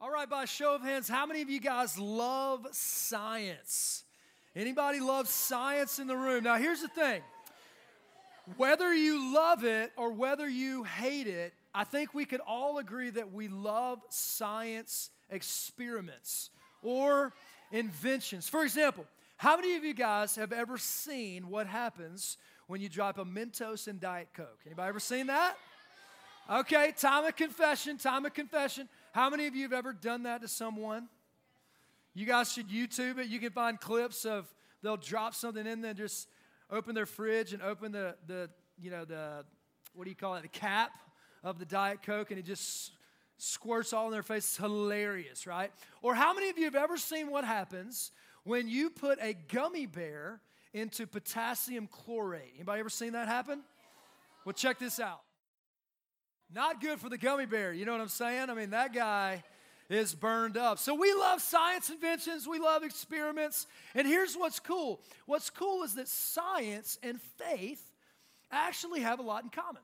All right, by show of hands, how many of you guys love science? Anybody love science in the room? Now, here's the thing whether you love it or whether you hate it, I think we could all agree that we love science experiments or inventions. For example, how many of you guys have ever seen what happens when you drop a Mentos in Diet Coke? Anybody ever seen that? Okay, time of confession, time of confession. How many of you have ever done that to someone? You guys should YouTube it. You can find clips of they'll drop something in there, just open their fridge and open the, the you know, the, what do you call it, the cap of the Diet Coke, and it just squirts all in their face. It's hilarious, right? Or how many of you have ever seen what happens when you put a gummy bear into potassium chlorate? Anybody ever seen that happen? Well, check this out. Not good for the gummy bear. You know what I'm saying? I mean, that guy is burned up. So we love science inventions, we love experiments. And here's what's cool what's cool is that science and faith actually have a lot in common.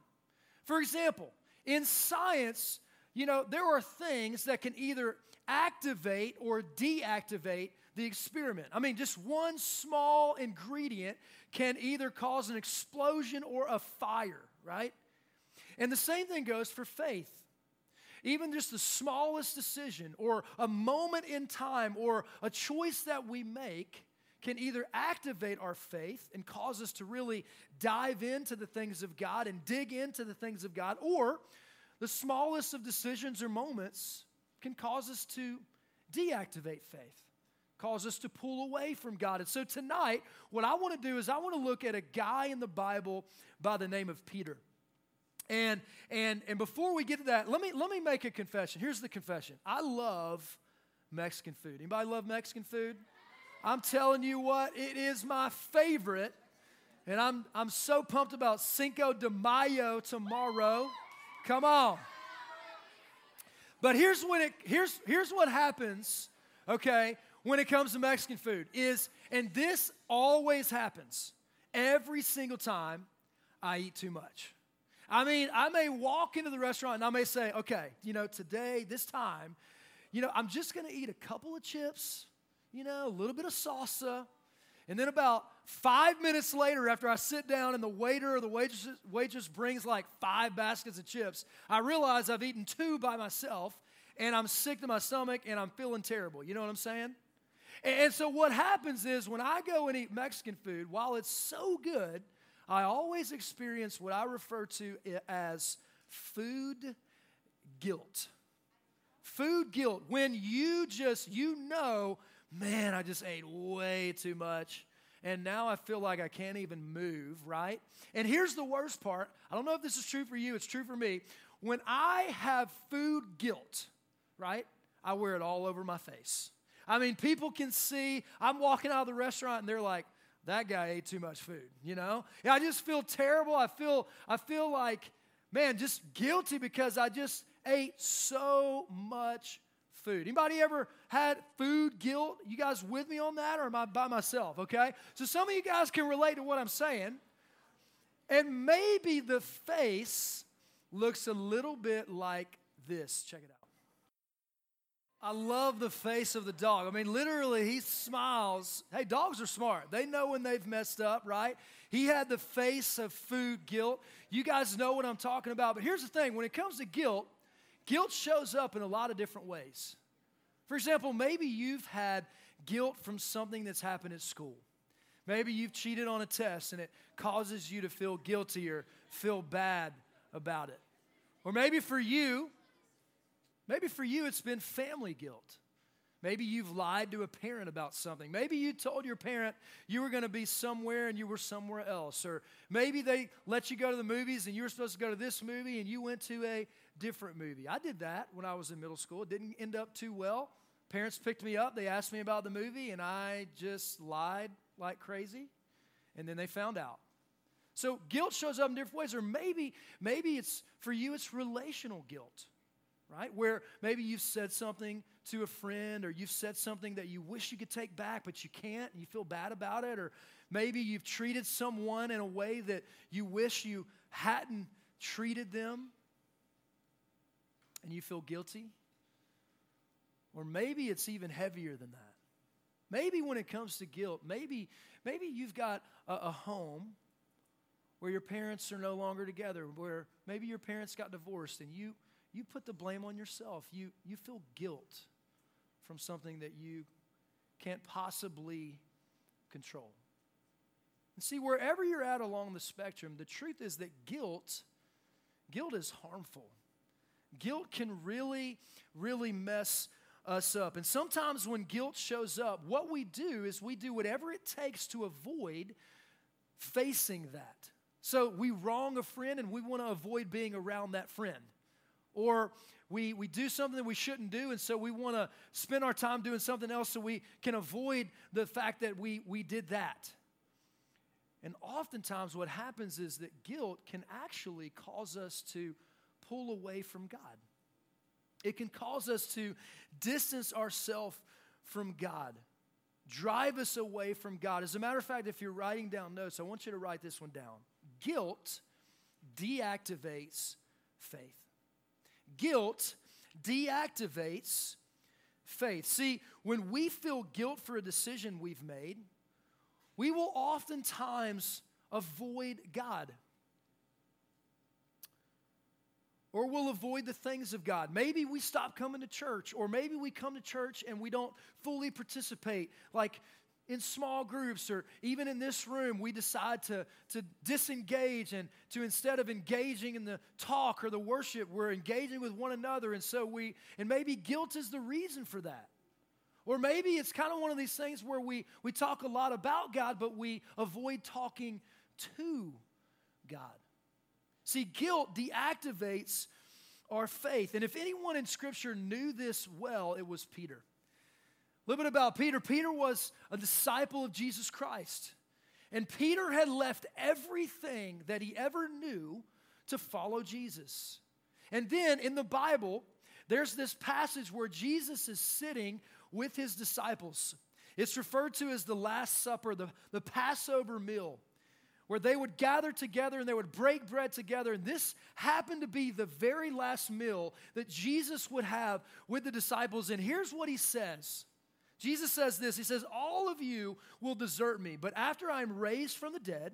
For example, in science, you know, there are things that can either activate or deactivate the experiment. I mean, just one small ingredient can either cause an explosion or a fire, right? And the same thing goes for faith. Even just the smallest decision or a moment in time or a choice that we make can either activate our faith and cause us to really dive into the things of God and dig into the things of God, or the smallest of decisions or moments can cause us to deactivate faith, cause us to pull away from God. And so tonight, what I want to do is I want to look at a guy in the Bible by the name of Peter. And and and before we get to that, let me let me make a confession. Here's the confession. I love Mexican food. Anybody love Mexican food? I'm telling you what, it is my favorite. And I'm I'm so pumped about Cinco de Mayo tomorrow. Come on. But here's when it here's here's what happens, okay, when it comes to Mexican food is and this always happens every single time I eat too much. I mean, I may walk into the restaurant and I may say, okay, you know, today, this time, you know, I'm just going to eat a couple of chips, you know, a little bit of salsa. And then about five minutes later, after I sit down and the waiter or the waitress, waitress brings like five baskets of chips, I realize I've eaten two by myself and I'm sick to my stomach and I'm feeling terrible. You know what I'm saying? And so what happens is when I go and eat Mexican food, while it's so good, I always experience what I refer to as food guilt. Food guilt, when you just, you know, man, I just ate way too much. And now I feel like I can't even move, right? And here's the worst part I don't know if this is true for you, it's true for me. When I have food guilt, right, I wear it all over my face. I mean, people can see I'm walking out of the restaurant and they're like, that guy ate too much food, you know? Yeah, I just feel terrible. I feel, I feel like, man, just guilty because I just ate so much food. Anybody ever had food guilt? You guys with me on that or am I by myself? Okay? So some of you guys can relate to what I'm saying. And maybe the face looks a little bit like this. Check it out. I love the face of the dog. I mean, literally, he smiles. Hey, dogs are smart. They know when they've messed up, right? He had the face of food guilt. You guys know what I'm talking about. But here's the thing when it comes to guilt, guilt shows up in a lot of different ways. For example, maybe you've had guilt from something that's happened at school. Maybe you've cheated on a test and it causes you to feel guilty or feel bad about it. Or maybe for you, Maybe for you, it's been family guilt. Maybe you've lied to a parent about something. Maybe you told your parent you were going to be somewhere and you were somewhere else. Or maybe they let you go to the movies and you were supposed to go to this movie and you went to a different movie. I did that when I was in middle school. It didn't end up too well. Parents picked me up, they asked me about the movie, and I just lied like crazy. And then they found out. So guilt shows up in different ways. Or maybe, maybe it's for you, it's relational guilt right? Where maybe you've said something to a friend or you've said something that you wish you could take back, but you can't and you feel bad about it. Or maybe you've treated someone in a way that you wish you hadn't treated them and you feel guilty. Or maybe it's even heavier than that. Maybe when it comes to guilt, maybe, maybe you've got a, a home where your parents are no longer together, where maybe your parents got divorced and you, you put the blame on yourself. You, you feel guilt from something that you can't possibly control. And see, wherever you're at along the spectrum, the truth is that guilt, guilt is harmful. Guilt can really, really mess us up. And sometimes when guilt shows up, what we do is we do whatever it takes to avoid facing that. So we wrong a friend and we want to avoid being around that friend. Or we, we do something that we shouldn't do, and so we want to spend our time doing something else so we can avoid the fact that we, we did that. And oftentimes, what happens is that guilt can actually cause us to pull away from God. It can cause us to distance ourselves from God, drive us away from God. As a matter of fact, if you're writing down notes, I want you to write this one down. Guilt deactivates faith. Guilt deactivates faith. See, when we feel guilt for a decision we've made, we will oftentimes avoid God. or we'll avoid the things of God. Maybe we stop coming to church, or maybe we come to church and we don't fully participate, like in small groups, or even in this room, we decide to, to disengage and to instead of engaging in the talk or the worship, we're engaging with one another. And so we, and maybe guilt is the reason for that. Or maybe it's kind of one of these things where we, we talk a lot about God, but we avoid talking to God. See, guilt deactivates our faith. And if anyone in Scripture knew this well, it was Peter. A little bit about Peter. Peter was a disciple of Jesus Christ. And Peter had left everything that he ever knew to follow Jesus. And then in the Bible, there's this passage where Jesus is sitting with his disciples. It's referred to as the Last Supper, the, the Passover meal where they would gather together and they would break bread together. And this happened to be the very last meal that Jesus would have with the disciples. And here's what he says Jesus says this He says, All of you will desert me, but after I'm raised from the dead,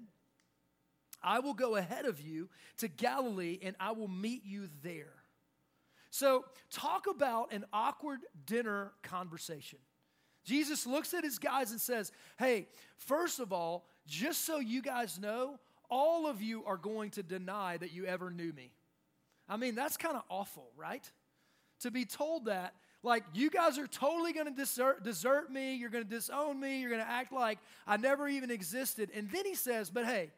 I will go ahead of you to Galilee and I will meet you there. So, talk about an awkward dinner conversation. Jesus looks at his guys and says, Hey, first of all, just so you guys know, all of you are going to deny that you ever knew me. I mean, that's kind of awful, right? To be told that, like, you guys are totally going to desert, desert me, you're going to disown me, you're going to act like I never even existed. And then he says, But hey,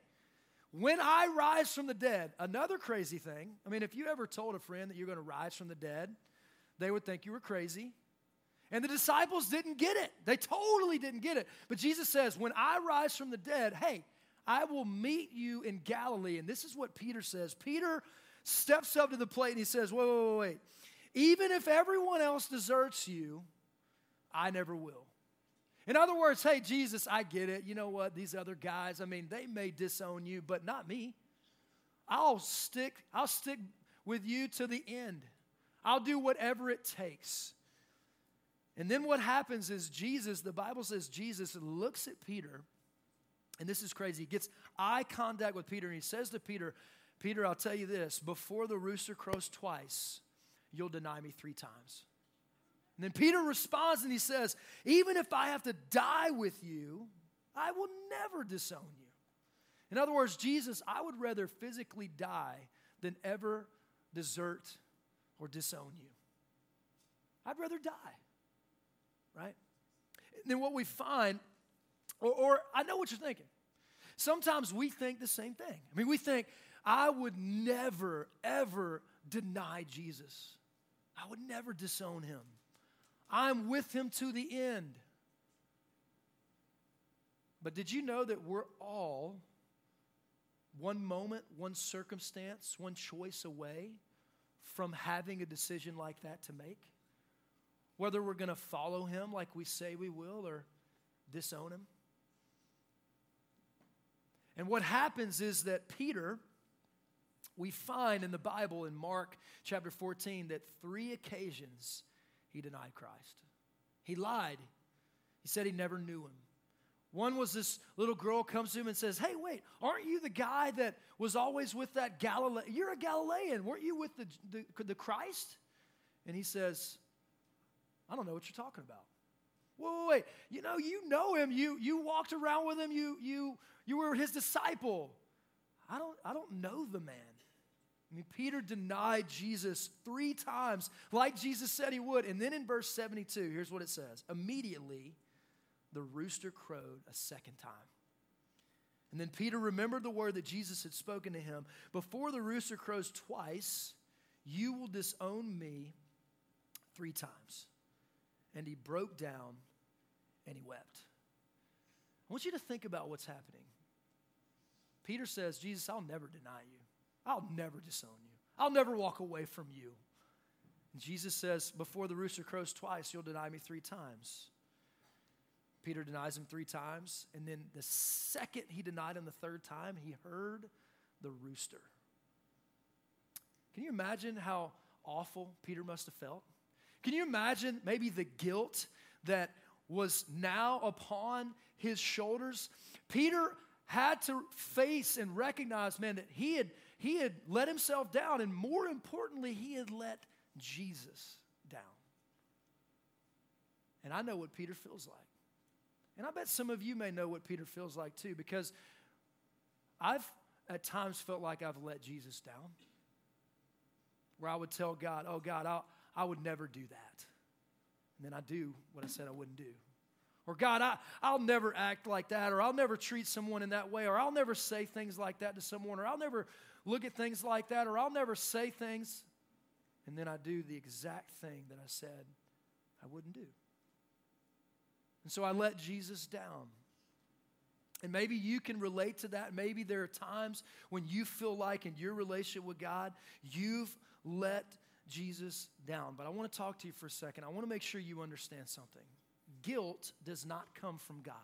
when I rise from the dead, another crazy thing. I mean, if you ever told a friend that you're going to rise from the dead, they would think you were crazy. And the disciples didn't get it. They totally didn't get it. But Jesus says, When I rise from the dead, hey, I will meet you in Galilee. And this is what Peter says. Peter steps up to the plate and he says, Wait, wait, wait, wait. Even if everyone else deserts you, I never will. In other words, hey, Jesus, I get it. You know what? These other guys, I mean, they may disown you, but not me. I'll stick, I'll stick with you to the end. I'll do whatever it takes. And then what happens is Jesus, the Bible says Jesus looks at Peter, and this is crazy. He gets eye contact with Peter, and he says to Peter, Peter, I'll tell you this before the rooster crows twice, you'll deny me three times. And then Peter responds and he says, Even if I have to die with you, I will never disown you. In other words, Jesus, I would rather physically die than ever desert or disown you. I'd rather die right? And then what we find, or, or I know what you're thinking. Sometimes we think the same thing. I mean, we think, I would never, ever deny Jesus. I would never disown him. I'm with him to the end. But did you know that we're all one moment, one circumstance, one choice away from having a decision like that to make? whether we're going to follow him like we say we will or disown him. And what happens is that Peter, we find in the Bible in Mark chapter 14 that three occasions he denied Christ. He lied. He said he never knew him. One was this little girl comes to him and says, Hey, wait, aren't you the guy that was always with that Galilean? You're a Galilean. Weren't you with the, the, the Christ? And he says, I don't know what you're talking about. Wait, wait, wait. You know, you know him. You, you walked around with him. You, you, you were his disciple. I don't, I don't know the man. I mean, Peter denied Jesus three times, like Jesus said he would. And then in verse 72, here's what it says Immediately, the rooster crowed a second time. And then Peter remembered the word that Jesus had spoken to him Before the rooster crows twice, you will disown me three times. And he broke down and he wept. I want you to think about what's happening. Peter says, Jesus, I'll never deny you. I'll never disown you. I'll never walk away from you. Jesus says, Before the rooster crows twice, you'll deny me three times. Peter denies him three times. And then the second he denied him the third time, he heard the rooster. Can you imagine how awful Peter must have felt? Can you imagine maybe the guilt that was now upon his shoulders? Peter had to face and recognize, man, that he had, he had let himself down, and more importantly, he had let Jesus down. And I know what Peter feels like. And I bet some of you may know what Peter feels like too, because I've at times felt like I've let Jesus down. Where I would tell God, oh, God, I'll, I would never do that. And then I do what I said I wouldn't do. Or, God, I, I'll never act like that, or I'll never treat someone in that way, or I'll never say things like that to someone, or I'll never look at things like that, or I'll never say things. And then I do the exact thing that I said I wouldn't do. And so I let Jesus down. And maybe you can relate to that. Maybe there are times when you feel like in your relationship with God, you've let Jesus down. But I want to talk to you for a second. I want to make sure you understand something. Guilt does not come from God.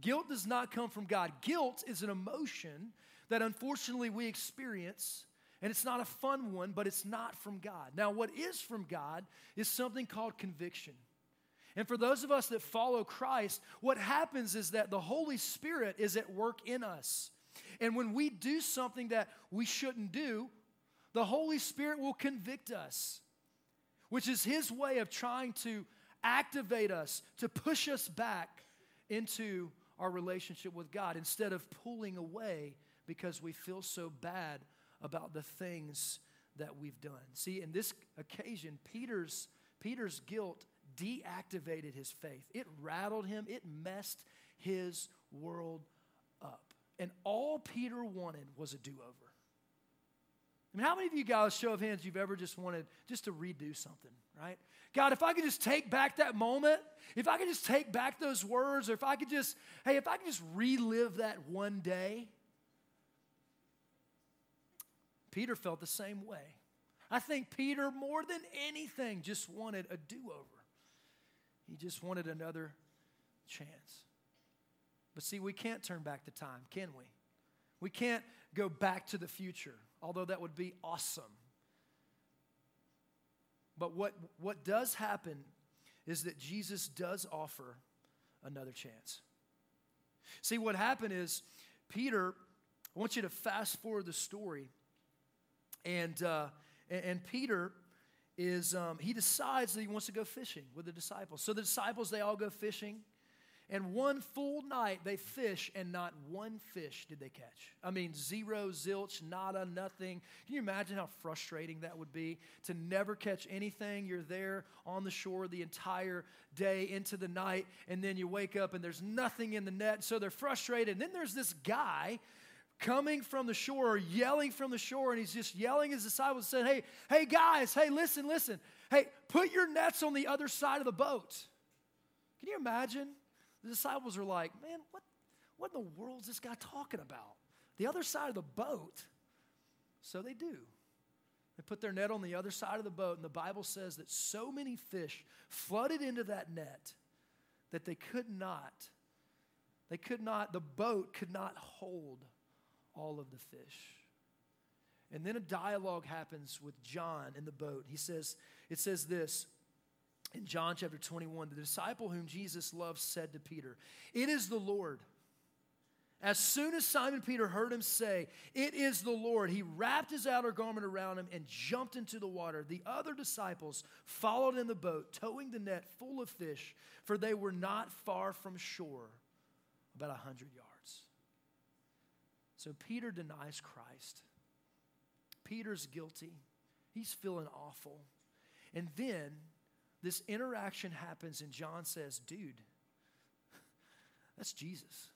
Guilt does not come from God. Guilt is an emotion that unfortunately we experience, and it's not a fun one, but it's not from God. Now, what is from God is something called conviction. And for those of us that follow Christ, what happens is that the Holy Spirit is at work in us. And when we do something that we shouldn't do, the Holy Spirit will convict us, which is His way of trying to activate us, to push us back into our relationship with God instead of pulling away because we feel so bad about the things that we've done. See, in this occasion, Peter's, Peter's guilt deactivated his faith. It rattled him, it messed his world up. And all Peter wanted was a do over. I mean, how many of you guys, show of hands, you've ever just wanted just to redo something, right? God, if I could just take back that moment, if I could just take back those words, or if I could just, hey, if I could just relive that one day. Peter felt the same way. I think Peter, more than anything, just wanted a do over. He just wanted another chance. But see, we can't turn back the time, can we? We can't go back to the future although that would be awesome. But what, what does happen is that Jesus does offer another chance. See, what happened is Peter, I want you to fast forward the story, and, uh, and, Peter is, um, he decides that he wants to go fishing with the disciples. So the disciples, they all go fishing. And one full night they fish, and not one fish did they catch. I mean, zero, zilch, nada, nothing. Can you imagine how frustrating that would be to never catch anything? You're there on the shore the entire day into the night, and then you wake up and there's nothing in the net. So they're frustrated. And then there's this guy coming from the shore, yelling from the shore, and he's just yelling his disciples, saying, Hey, hey, guys, hey, listen, listen. Hey, put your nets on the other side of the boat. Can you imagine? The disciples are like, man, what, what in the world is this guy talking about? The other side of the boat. So they do. They put their net on the other side of the boat, and the Bible says that so many fish flooded into that net that they could not, they could not, the boat could not hold all of the fish. And then a dialogue happens with John in the boat. He says, it says this in John chapter 21 the disciple whom Jesus loved said to Peter, It is the Lord. As soon as Simon Peter heard him say, It is the Lord, he wrapped his outer garment around him and jumped into the water. The other disciples followed in the boat, towing the net full of fish, for they were not far from shore, about a hundred yards. So Peter denies Christ. Peter's guilty. He's feeling awful. And then this interaction happens, and John says, Dude, that's Jesus.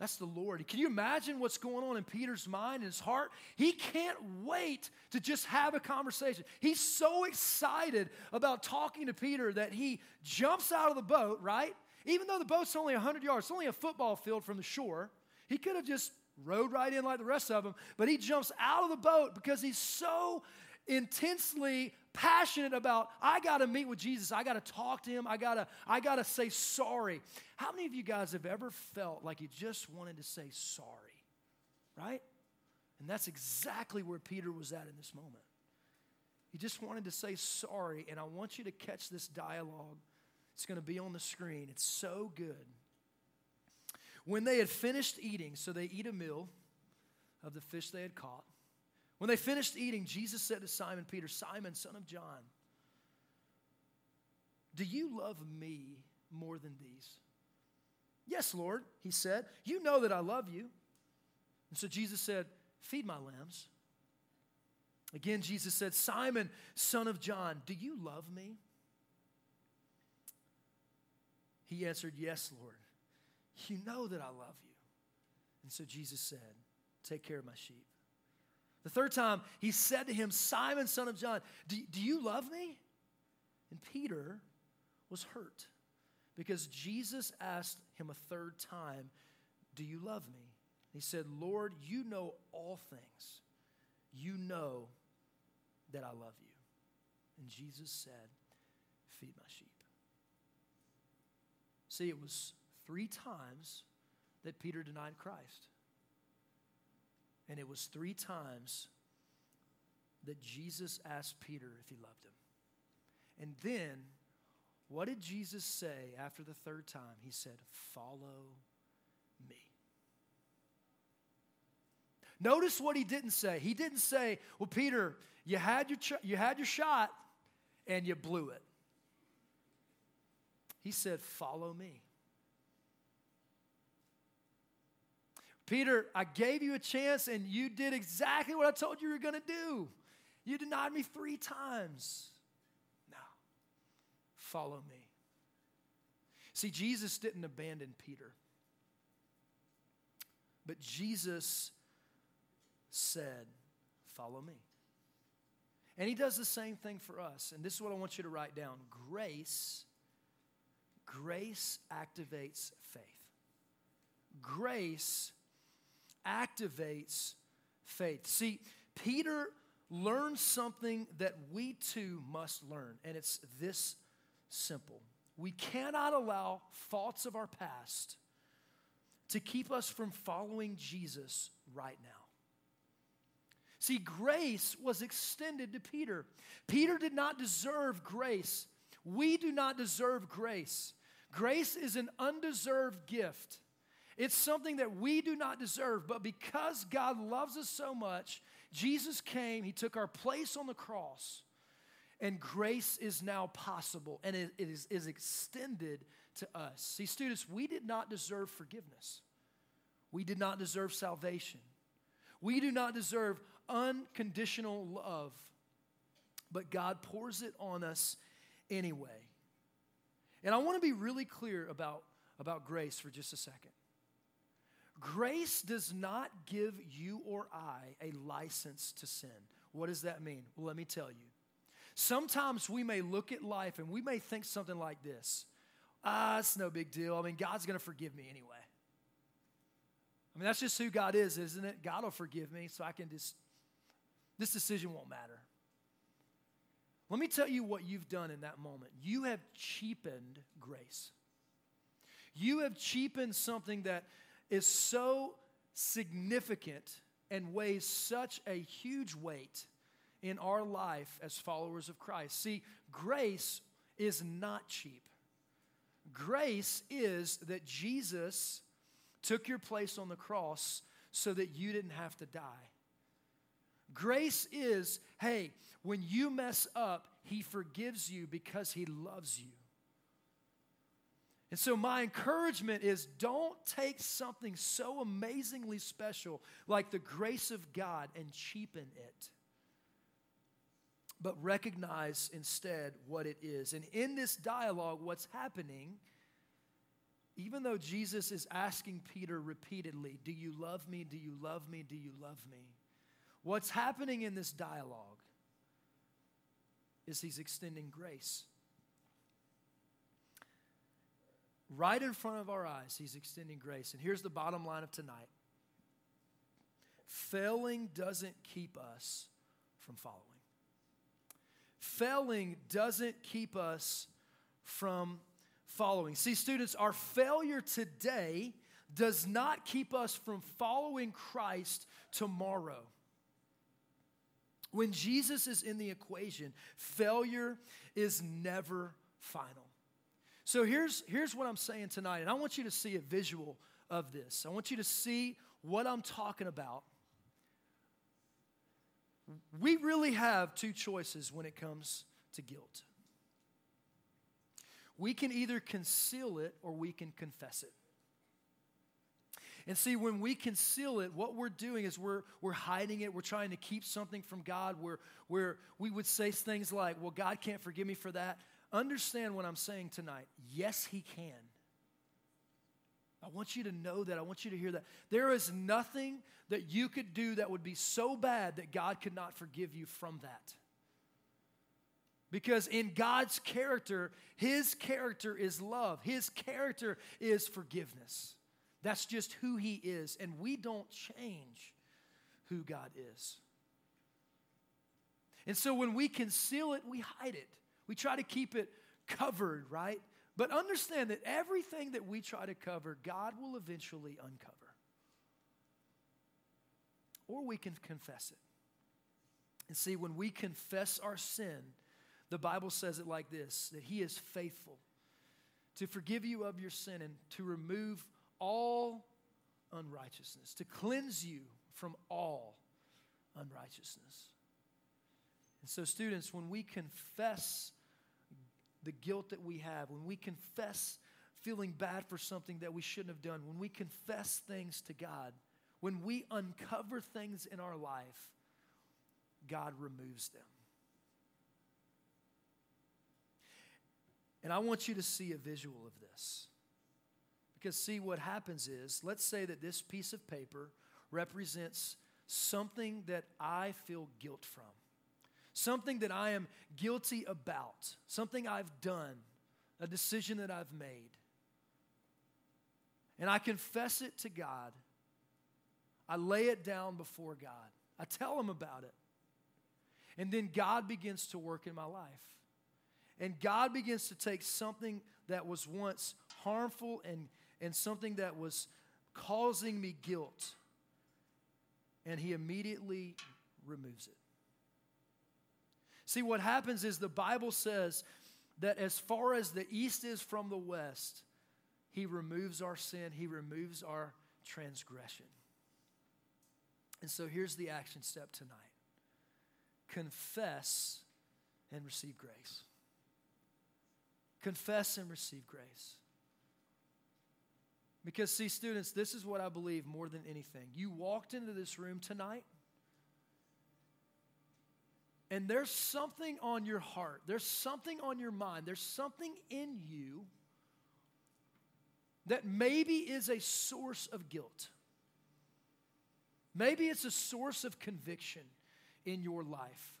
That's the Lord. Can you imagine what's going on in Peter's mind and his heart? He can't wait to just have a conversation. He's so excited about talking to Peter that he jumps out of the boat, right? Even though the boat's only 100 yards, it's only a football field from the shore. He could have just rode right in like the rest of them, but he jumps out of the boat because he's so intensely passionate about I got to meet with Jesus. I got to talk to him. I got to I got to say sorry. How many of you guys have ever felt like you just wanted to say sorry? Right? And that's exactly where Peter was at in this moment. He just wanted to say sorry, and I want you to catch this dialogue. It's going to be on the screen. It's so good. When they had finished eating, so they eat a meal of the fish they had caught. When they finished eating, Jesus said to Simon Peter, Simon, son of John, do you love me more than these? Yes, Lord, he said. You know that I love you. And so Jesus said, Feed my lambs. Again, Jesus said, Simon, son of John, do you love me? He answered, Yes, Lord. You know that I love you. And so Jesus said, Take care of my sheep. The third time, he said to him, Simon, son of John, do, do you love me? And Peter was hurt because Jesus asked him a third time, Do you love me? He said, Lord, you know all things. You know that I love you. And Jesus said, Feed my sheep. See, it was three times that Peter denied Christ. And it was three times that Jesus asked Peter if he loved him. And then, what did Jesus say after the third time? He said, Follow me. Notice what he didn't say. He didn't say, Well, Peter, you had your, ch- you had your shot and you blew it. He said, Follow me. Peter, I gave you a chance and you did exactly what I told you you were going to do. You denied me three times. Now, follow me. See, Jesus didn't abandon Peter, but Jesus said, Follow me. And he does the same thing for us. And this is what I want you to write down grace, grace activates faith. Grace activates faith. See, Peter learned something that we too must learn, and it's this simple. We cannot allow thoughts of our past to keep us from following Jesus right now. See, grace was extended to Peter. Peter did not deserve grace. We do not deserve grace. Grace is an undeserved gift. It's something that we do not deserve, but because God loves us so much, Jesus came, He took our place on the cross, and grace is now possible and it, it is, is extended to us. See, students, we did not deserve forgiveness, we did not deserve salvation, we do not deserve unconditional love, but God pours it on us anyway. And I want to be really clear about, about grace for just a second. Grace does not give you or I a license to sin. What does that mean? Well, let me tell you. Sometimes we may look at life and we may think something like this ah, it's no big deal. I mean, God's going to forgive me anyway. I mean, that's just who God is, isn't it? God will forgive me, so I can just, this decision won't matter. Let me tell you what you've done in that moment. You have cheapened grace. You have cheapened something that is so significant and weighs such a huge weight in our life as followers of Christ. See, grace is not cheap. Grace is that Jesus took your place on the cross so that you didn't have to die. Grace is, hey, when you mess up, He forgives you because He loves you. And so, my encouragement is don't take something so amazingly special like the grace of God and cheapen it, but recognize instead what it is. And in this dialogue, what's happening, even though Jesus is asking Peter repeatedly, Do you love me? Do you love me? Do you love me? What's happening in this dialogue is he's extending grace. Right in front of our eyes, He's extending grace. And here's the bottom line of tonight failing doesn't keep us from following. Failing doesn't keep us from following. See, students, our failure today does not keep us from following Christ tomorrow. When Jesus is in the equation, failure is never final. So here's, here's what I'm saying tonight, and I want you to see a visual of this. I want you to see what I'm talking about. We really have two choices when it comes to guilt. We can either conceal it or we can confess it. And see, when we conceal it, what we're doing is we're, we're hiding it. We're trying to keep something from God where, where we would say things like, well, God can't forgive me for that. Understand what I'm saying tonight. Yes, He can. I want you to know that. I want you to hear that. There is nothing that you could do that would be so bad that God could not forgive you from that. Because in God's character, His character is love, His character is forgiveness. That's just who He is. And we don't change who God is. And so when we conceal it, we hide it. We try to keep it covered, right? But understand that everything that we try to cover, God will eventually uncover. Or we can confess it. And see, when we confess our sin, the Bible says it like this that He is faithful to forgive you of your sin and to remove all unrighteousness, to cleanse you from all unrighteousness. And so, students, when we confess the guilt that we have, when we confess feeling bad for something that we shouldn't have done, when we confess things to God, when we uncover things in our life, God removes them. And I want you to see a visual of this. Because, see, what happens is, let's say that this piece of paper represents something that I feel guilt from something that I am guilty about, something I've done, a decision that I've made. And I confess it to God. I lay it down before God. I tell Him about it. And then God begins to work in my life. And God begins to take something that was once harmful and, and something that was causing me guilt, and He immediately removes it. See, what happens is the Bible says that as far as the east is from the west, He removes our sin, He removes our transgression. And so here's the action step tonight confess and receive grace. Confess and receive grace. Because, see, students, this is what I believe more than anything. You walked into this room tonight and there's something on your heart, there's something on your mind, there's something in you that maybe is a source of guilt. Maybe it's a source of conviction in your life.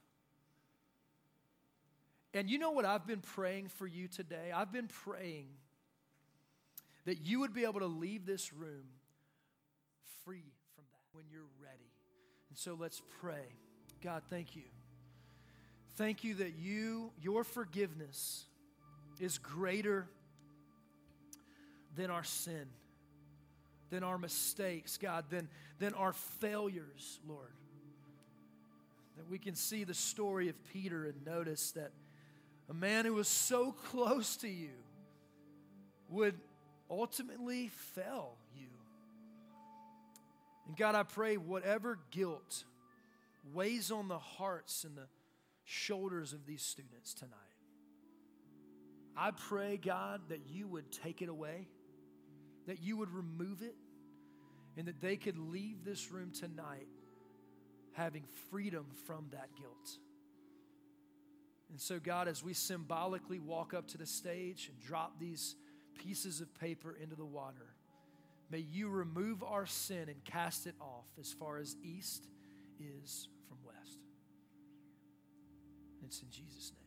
And you know what I've been praying for you today? I've been praying that you would be able to leave this room free from that when you're ready. And so let's pray. God, thank you. Thank you that you, your forgiveness is greater than our sin. than our mistakes, God, than, than our failures, Lord. That we can see the story of Peter and notice that a man who was so close to you would ultimately fail you. And God, I pray whatever guilt weighs on the hearts and the shoulders of these students tonight, I pray, God, that you would take it away, that you would remove it, and that they could leave this room tonight having freedom from that guilt. And so, God, as we symbolically walk up to the stage and drop these pieces of paper into the water, may you remove our sin and cast it off as far as east is It's in Jesus' name.